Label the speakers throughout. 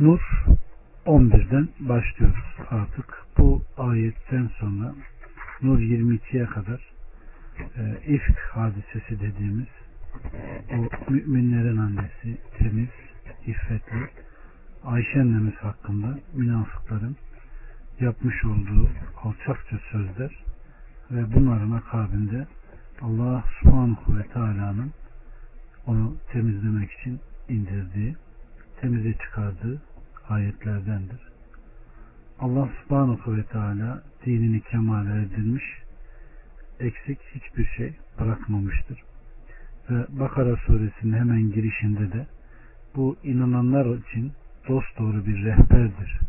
Speaker 1: Nur 11'den başlıyoruz artık. Bu ayetten sonra Nur 22'ye kadar e, ifk hadisesi dediğimiz o müminlerin annesi temiz, iffetli Ayşe annemiz hakkında münafıkların yapmış olduğu alçakça sözler ve bunların akabinde Allah subhanahu ve teala'nın onu temizlemek için indirdiği, temize çıkardığı ayetlerdendir. Allah subhanahu ve teala dinini kemale erdirmiş, eksik hiçbir şey bırakmamıştır. Ve Bakara suresinin hemen girişinde de bu inananlar için dost doğru bir rehberdir.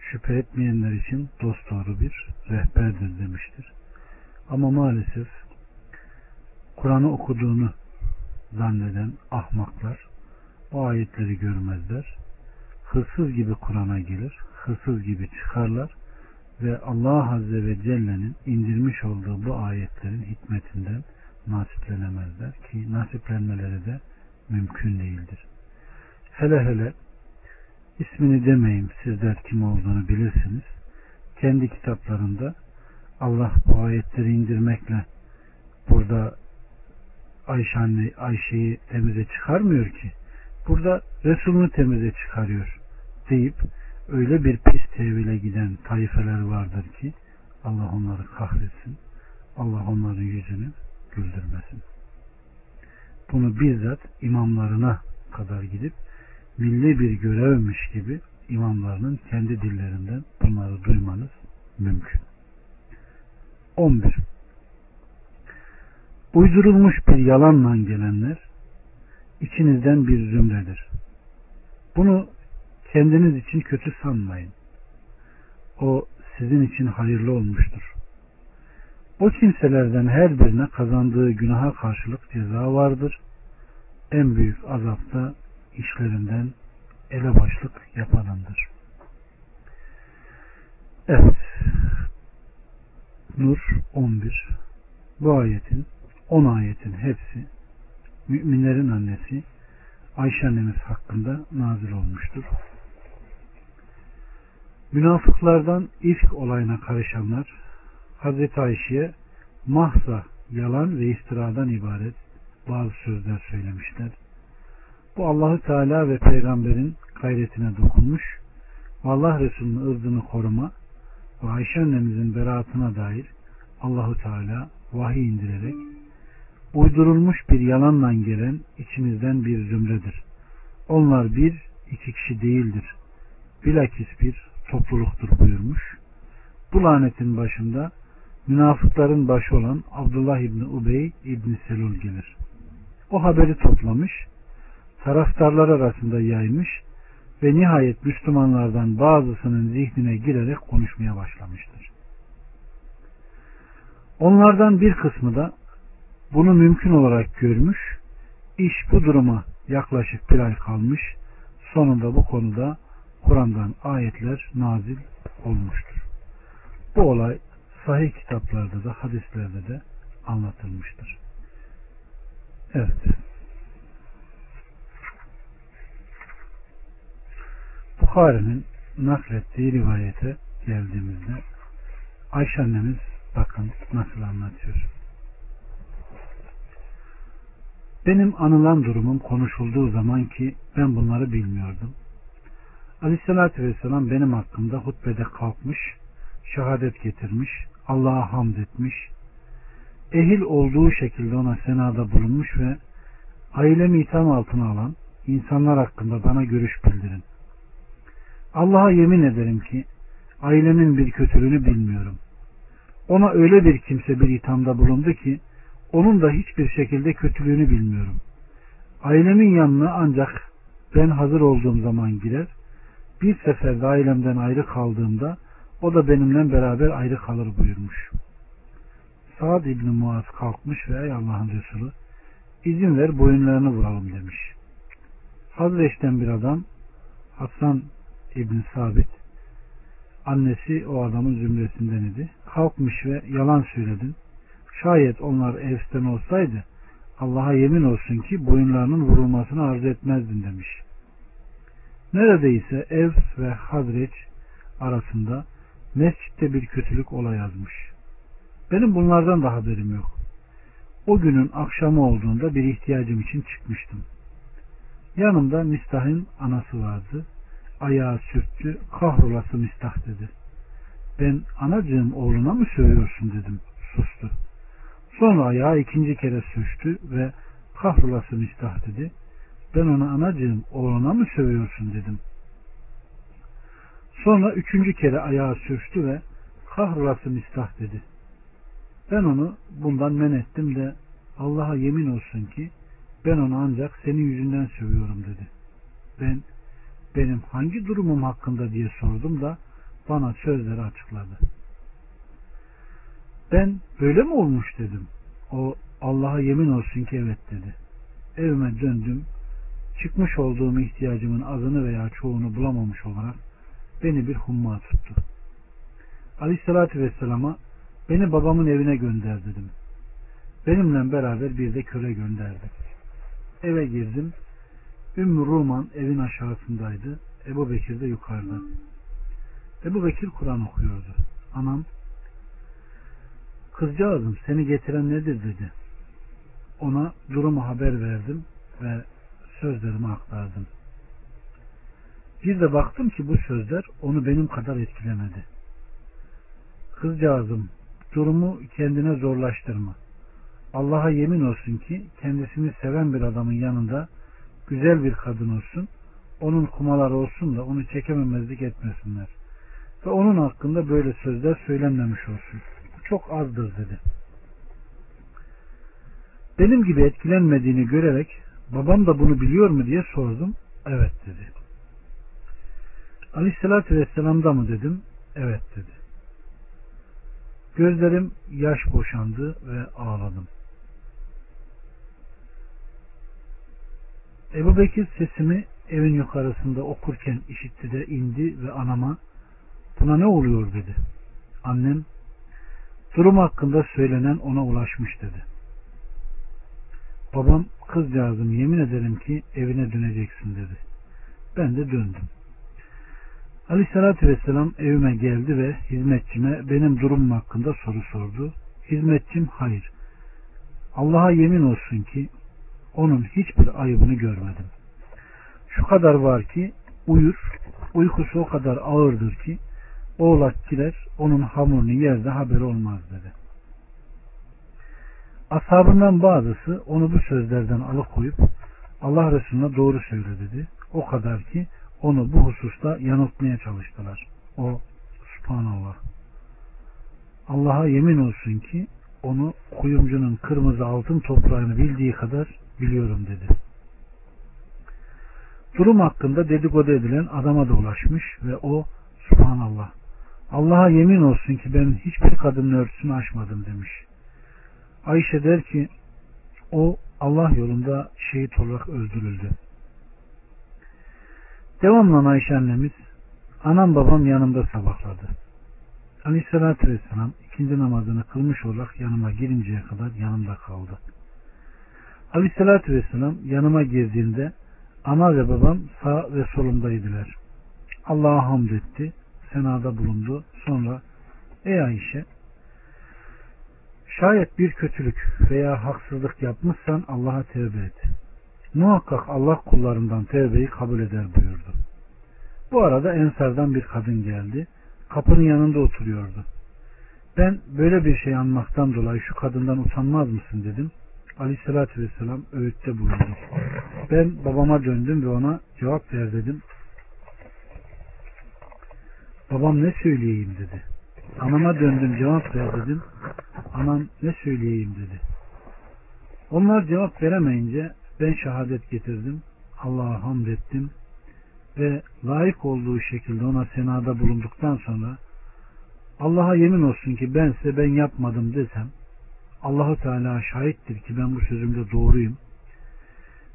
Speaker 1: Şüphe etmeyenler için dost doğru bir rehberdir demiştir. Ama maalesef Kur'an'ı okuduğunu zanneden ahmaklar o ayetleri görmezler. Hırsız gibi Kur'an'a gelir, hırsız gibi çıkarlar ve Allah Azze ve Celle'nin indirmiş olduğu bu ayetlerin hikmetinden nasiplenemezler ki nasiplenmeleri de mümkün değildir. Hele hele ismini demeyeyim sizler kim olduğunu bilirsiniz. Kendi kitaplarında Allah bu ayetleri indirmekle burada Ayşe anne Ayşe'yi temize çıkarmıyor ki. Burada Resulünü temize çıkarıyor deyip öyle bir pis tevhile giden taifeler vardır ki Allah onları kahretsin. Allah onların yüzünü güldürmesin. Bunu bizzat imamlarına kadar gidip milli bir görevmiş gibi imamlarının kendi dillerinden bunları duymanız mümkün. 11. Uydurulmuş bir yalanla gelenler içinizden bir zümredir. Bunu kendiniz için kötü sanmayın. O sizin için hayırlı olmuştur. O kimselerden her birine kazandığı günaha karşılık ceza vardır. En büyük azapta işlerinden elebaşlık yapanındır. Evet. Nur 11. Bu ayetin 10 ayetin hepsi müminlerin annesi Ayşe annemiz hakkında nazil olmuştur. Münafıklardan ilk olayına karışanlar Hazreti Ayşe'ye mahza yalan ve istiradan ibaret bazı sözler söylemişler. Bu Allahü Teala ve peygamberin gayretine dokunmuş. Allah Resulü'nün ırzını koruma ve Ayşe annemizin beraatına dair Allahü Teala vahiy indirerek uydurulmuş bir yalanla gelen içinizden bir zümredir. Onlar bir, iki kişi değildir. Bilakis bir topluluktur buyurmuş. Bu lanetin başında münafıkların başı olan Abdullah İbni Ubey İbni Selul gelir. O haberi toplamış, taraftarlar arasında yaymış ve nihayet Müslümanlardan bazısının zihnine girerek konuşmaya başlamıştır. Onlardan bir kısmı da bunu mümkün olarak görmüş, iş bu duruma yaklaşık bir ay kalmış, sonunda bu konuda Kur'an'dan ayetler nazil olmuştur. Bu olay sahih kitaplarda da hadislerde de anlatılmıştır. Evet. Bukhari'nin naklettiği rivayete geldiğimizde Ayşe annemiz bakın nasıl anlatıyor. Benim anılan durumum konuşulduğu zaman ki ben bunları bilmiyordum. Aleyhissalatü Vesselam benim hakkımda hutbede kalkmış, şehadet getirmiş, Allah'a hamd etmiş, ehil olduğu şekilde ona senada bulunmuş ve ailemi itham altına alan insanlar hakkında bana görüş bildirin. Allah'a yemin ederim ki ailemin bir kötülüğünü bilmiyorum. Ona öyle bir kimse bir ithamda bulundu ki onun da hiçbir şekilde kötülüğünü bilmiyorum. Ailemin yanına ancak ben hazır olduğum zaman girer. Bir seferde ailemden ayrı kaldığımda o da benimle beraber ayrı kalır buyurmuş. Saad İbni Muaz kalkmış ve ey Allah'ın Resulü izin ver boyunlarını vuralım demiş. Hazreç'ten bir adam Hasan İbni Sabit annesi o adamın zümresinden idi. Kalkmış ve yalan söyledin. Şayet onlar Evs'ten olsaydı Allah'a yemin olsun ki boyunlarının vurulmasını arzu etmezdin demiş. Neredeyse ev ve Hazreç arasında mescitte bir kötülük olay yazmış. Benim bunlardan da haberim yok. O günün akşamı olduğunda bir ihtiyacım için çıkmıştım. Yanımda Mistah'ın anası vardı. Ayağı sürttü, kahrolası Mistah dedi. Ben anacığım oğluna mı söylüyorsun dedim. Sustu. Sonra ayağı ikinci kere sürçtü ve kahrolası Mistah dedi. Ben ona anacığım oğluna mı sövüyorsun dedim. Sonra üçüncü kere ayağı sürçtü ve kahrolası Mistah dedi. Ben onu bundan men ettim de Allah'a yemin olsun ki ben onu ancak senin yüzünden sövüyorum dedi. Ben benim hangi durumum hakkında diye sordum da bana sözleri açıkladı. Ben böyle mi olmuş dedim. O Allah'a yemin olsun ki evet dedi. Evime döndüm. Çıkmış olduğum ihtiyacımın azını veya çoğunu bulamamış olarak beni bir humma tuttu. Aleyhissalatü Vesselam'a beni babamın evine gönder dedim. Benimle beraber bir de köle gönderdi. Eve girdim. Ümmü Ruman evin aşağısındaydı. Ebu Bekir de yukarıda. Ebu Bekir Kur'an okuyordu. Anam kızcağızım seni getiren nedir dedi. Ona durumu haber verdim ve sözlerimi aktardım. Bir de baktım ki bu sözler onu benim kadar etkilemedi. Kızcağızım durumu kendine zorlaştırma. Allah'a yemin olsun ki kendisini seven bir adamın yanında güzel bir kadın olsun, onun kumaları olsun da onu çekememezlik etmesinler. Ve onun hakkında böyle sözler söylenmemiş olsun. Çok azdır dedi. Benim gibi etkilenmediğini görerek babam da bunu biliyor mu diye sordum. Evet dedi. Aleyhissalatü Vesselam'da mı dedim. Evet dedi. Gözlerim yaş boşandı ve ağladım. Ebu Bekir sesimi evin yukarısında okurken işitti de indi ve anama buna ne oluyor dedi. Annem durum hakkında söylenen ona ulaşmış dedi. Babam kızcağızım yemin ederim ki evine döneceksin dedi. Ben de döndüm. Aleyhissalatü vesselam evime geldi ve hizmetçime benim durumum hakkında soru sordu. Hizmetçim hayır. Allah'a yemin olsun ki onun hiçbir ayıbını görmedim. Şu kadar var ki uyur, uykusu o kadar ağırdır ki oğlakçiler onun hamurunu yerde haber olmaz dedi. Ashabından bazısı onu bu sözlerden alıkoyup Allah Resulüne doğru söyle dedi. O kadar ki onu bu hususta yanıltmaya çalıştılar. O subhanallah. Allah'a yemin olsun ki onu kuyumcunun kırmızı altın toprağını bildiği kadar biliyorum dedi. Durum hakkında dedikodu edilen adama da ulaşmış ve o subhanallah Allah'a yemin olsun ki ben hiçbir kadının örtüsünü açmadım demiş. Ayşe der ki o Allah yolunda şehit olarak öldürüldü. Devamlı Ayşe annemiz anam babam yanımda sabahladı. Aleyhissalatü vesselam ikinci namazını kılmış olarak yanıma girinceye kadar yanımda kaldı. Aleyhissalatü vesselam yanıma girdiğinde ana ve babam sağ ve solumdaydılar. Allah'a hamd etti. Senada bulundu. Sonra ey Ayşe şayet bir kötülük veya haksızlık yapmışsan Allah'a tevbe et. Muhakkak Allah kullarından tevbeyi kabul eder buyurdu. Bu arada Ensar'dan bir kadın geldi. Kapının yanında oturuyordu. Ben böyle bir şey anmaktan dolayı şu kadından utanmaz mısın dedim. Aleyhissalatü vesselam öğütte bulundu. Ben babama döndüm ve ona cevap ver dedim. Babam ne söyleyeyim dedi. Anama döndüm cevap ver dedim. Anam ne söyleyeyim dedi. Onlar cevap veremeyince ben şehadet getirdim. Allah'a hamd ettim ve layık olduğu şekilde ona senada bulunduktan sonra Allah'a yemin olsun ki ben size ben yapmadım desem Allahu Teala şahittir ki ben bu sözümde doğruyum.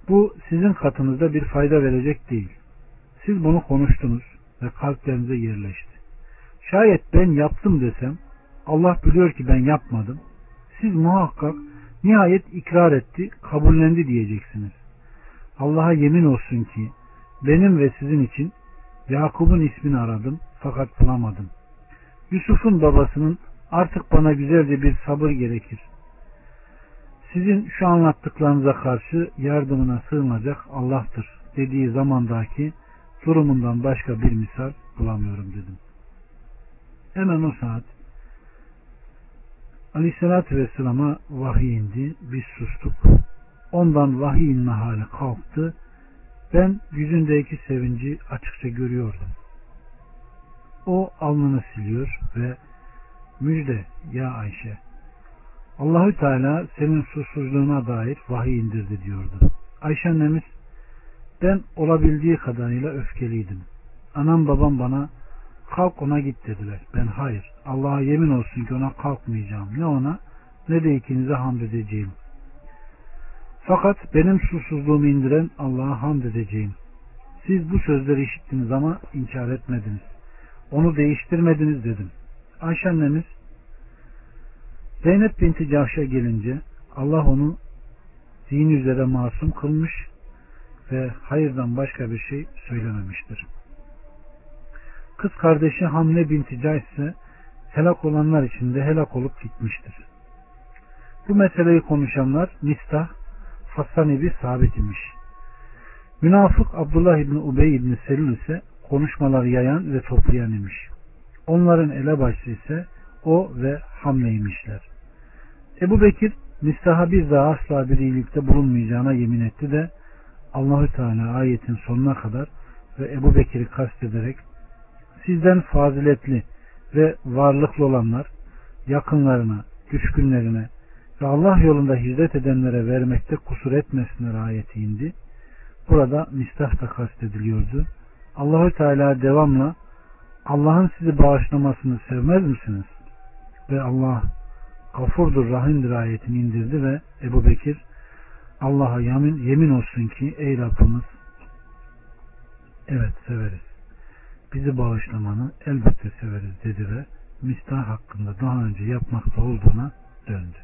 Speaker 1: Bu sizin katınızda bir fayda verecek değil. Siz bunu konuştunuz ve kalplerinize yerleşti. Şayet ben yaptım desem Allah biliyor ki ben yapmadım. Siz muhakkak Nihayet ikrar etti, kabullendi diyeceksiniz. Allah'a yemin olsun ki benim ve sizin için Yakup'un ismini aradım fakat bulamadım. Yusuf'un babasının artık bana güzelce bir sabır gerekir. Sizin şu anlattıklarınıza karşı yardımına sığınacak Allah'tır dediği zamandaki durumundan başka bir misal bulamıyorum dedim. Hemen o saat Aleyhisselatü Vesselam'a vahiy indi. Biz sustuk. Ondan vahiy inme hali kalktı. Ben yüzündeki sevinci açıkça görüyordum. O alnını siliyor ve müjde ya Ayşe Allahü Teala senin susuzluğuna dair vahiy indirdi diyordu. Ayşe annemiz ben olabildiği kadarıyla öfkeliydim. Anam babam bana kalk ona git dediler. Ben hayır. Allah'a yemin olsun ki ona kalkmayacağım. Ne ona ne de ikinize hamd edeceğim. Fakat benim susuzluğumu indiren Allah'a hamd edeceğim. Siz bu sözleri işittiniz ama inkar etmediniz. Onu değiştirmediniz dedim. Ayşe annemiz Zeynep binti Cahş'a gelince Allah onu dini üzere masum kılmış ve hayırdan başka bir şey söylememiştir. Kız kardeşi Hamle binti Cays ise helak olanlar içinde helak olup gitmiştir. Bu meseleyi konuşanlar Mistah, Hasan İbi sabit imiş. Münafık Abdullah İbni Ubey İbni Selül ise konuşmaları yayan ve toplayan imiş. Onların elebaşısı ise o ve Hamle'ymişler. Ebu Bekir Mistah'a bir daha asla bir iyilikte bulunmayacağına yemin etti de Allahü Teala ayetin sonuna kadar ve Ebu Bekir'i kastederek sizden faziletli ve varlıklı olanlar yakınlarına, düşkünlerine ve Allah yolunda hizmet edenlere vermekte kusur etmesinler ayeti indi. Burada mistah da kastediliyordu. Allahü Teala devamla Allah'ın sizi bağışlamasını sevmez misiniz? Ve Allah gafurdur, rahimdir ayetini indirdi ve Ebu Bekir Allah'a yemin, yemin olsun ki ey Rabbimiz evet severiz. Bizi bağışlamanı elbette severiz dedi ve Mistah hakkında daha önce yapmakta olduğuna döndü.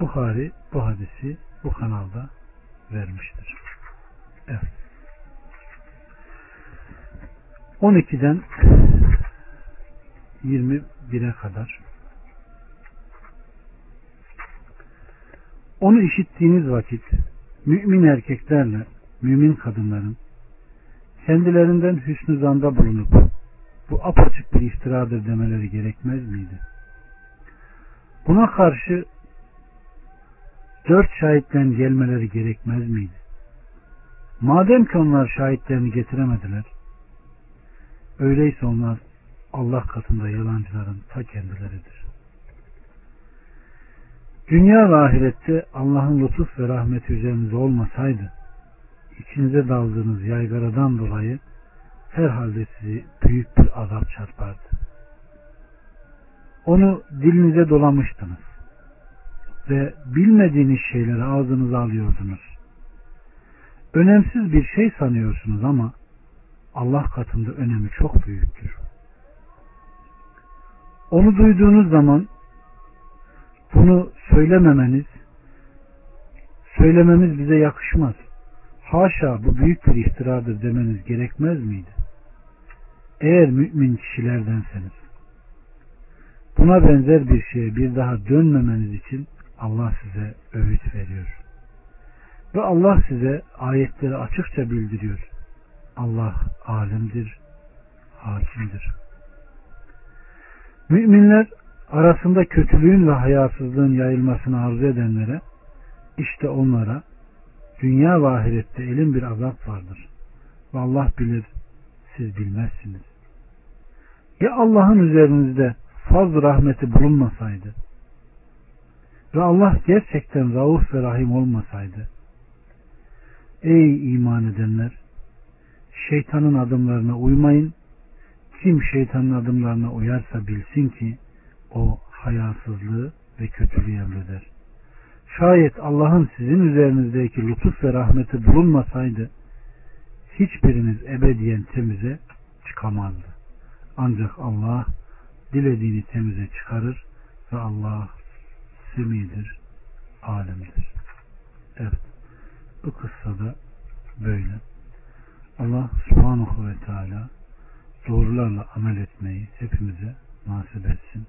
Speaker 1: Bukhari bu hadisi bu kanalda vermiştir. Evet. 12'den 21'e kadar Onu işittiğiniz vakit mümin erkeklerle mümin kadınların kendilerinden hüsnü zanda bulunup bu apaçık bir iftiradır demeleri gerekmez miydi? Buna karşı dört şahitten gelmeleri gerekmez miydi? Madem ki onlar şahitlerini getiremediler, öyleyse onlar Allah katında yalancıların ta kendileridir. Dünya ve ahirette Allah'ın lütuf ve rahmeti üzerinize olmasaydı, içinize daldığınız yaygaradan dolayı herhalde sizi büyük bir azap çarpardı. Onu dilinize dolamıştınız ve bilmediğiniz şeyleri ağzınıza alıyordunuz. Önemsiz bir şey sanıyorsunuz ama Allah katında önemi çok büyüktür. Onu duyduğunuz zaman bunu söylememeniz, söylememiz bize yakışmaz. Haşa bu büyük bir iftiradır demeniz gerekmez miydi? Eğer mümin kişilerdenseniz. Buna benzer bir şeye bir daha dönmemeniz için Allah size öğüt veriyor. Ve Allah size ayetleri açıkça bildiriyor. Allah alimdir, hakimdir. Müminler arasında kötülüğün ve hayasızlığın yayılmasını arzu edenlere işte onlara dünya ve ahirette elin bir azap vardır. Ve bilir, siz bilmezsiniz. Ya Allah'ın üzerinizde fazla rahmeti bulunmasaydı ve Allah gerçekten rauf ve rahim olmasaydı Ey iman edenler şeytanın adımlarına uymayın kim şeytanın adımlarına uyarsa bilsin ki o hayasızlığı ve kötülüğü emreder. Şayet Allah'ın sizin üzerinizdeki lütuf ve rahmeti bulunmasaydı hiçbiriniz ebediyen temize çıkamazdı. Ancak Allah dilediğini temize çıkarır ve Allah semidir, alemdir. Evet. Bu kıssada böyle. Allah subhanahu ve teala doğrularla amel etmeyi hepimize nasip etsin.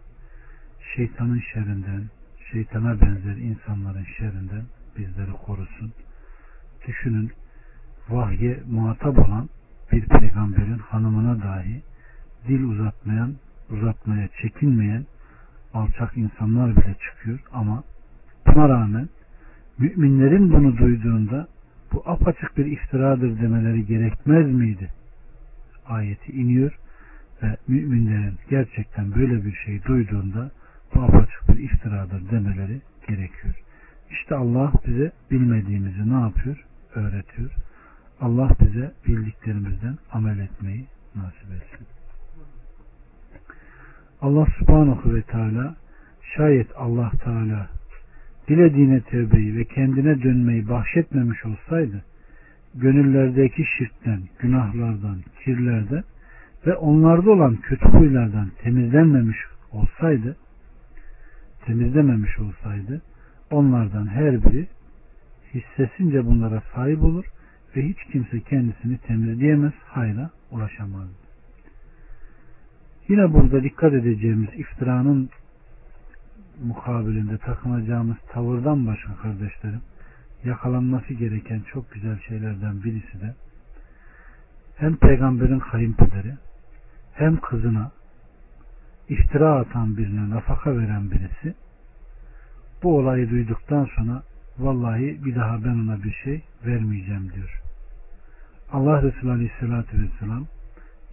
Speaker 1: Şeytanın şerrinden, şeytana benzer insanların şerrinden bizleri korusun. Düşünün vahye muhatap olan bir peygamberin hanımına dahi dil uzatmayan, uzatmaya çekinmeyen alçak insanlar bile çıkıyor ama buna rağmen müminlerin bunu duyduğunda bu apaçık bir iftiradır demeleri gerekmez miydi? Ayeti iniyor ve müminlerin gerçekten böyle bir şey duyduğunda bu apaçık bir iftiradır demeleri gerekiyor. İşte Allah bize bilmediğimizi ne yapıyor? Öğretiyor. Allah bize bildiklerimizden amel etmeyi nasip etsin. Allah subhanahu ve teala şayet Allah teala dilediğine tevbeyi ve kendine dönmeyi bahşetmemiş olsaydı gönüllerdeki şirkten, günahlardan, kirlerden ve onlarda olan kötü huylardan temizlenmemiş olsaydı temizlememiş olsaydı onlardan her biri hissesince bunlara sahip olur ve hiç kimse kendisini temizleyemez, hayra ulaşamaz. Yine burada dikkat edeceğimiz iftiranın mukabilinde takınacağımız tavırdan başka kardeşlerim yakalanması gereken çok güzel şeylerden birisi de hem peygamberin kayınpederi hem kızına iftira atan birine nafaka veren birisi bu olayı duyduktan sonra vallahi bir daha ben ona bir şey vermeyeceğim diyor. Allah Resulü Aleyhisselatü Vesselam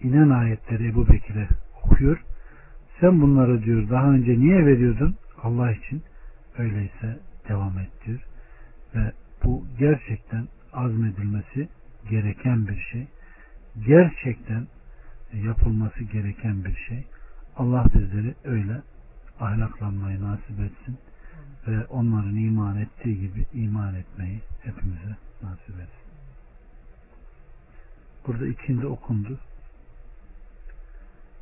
Speaker 1: inen ayetleri Ebu Bekir'e okuyor. Sen bunları diyor daha önce niye veriyordun? Allah için öyleyse devam et diyor. Ve bu gerçekten azmedilmesi gereken bir şey. Gerçekten yapılması gereken bir şey. Allah bizleri öyle ahlaklanmayı nasip etsin ve onların iman ettiği gibi iman etmeyi hepimize nasip etsin. Burada ikindi okundu.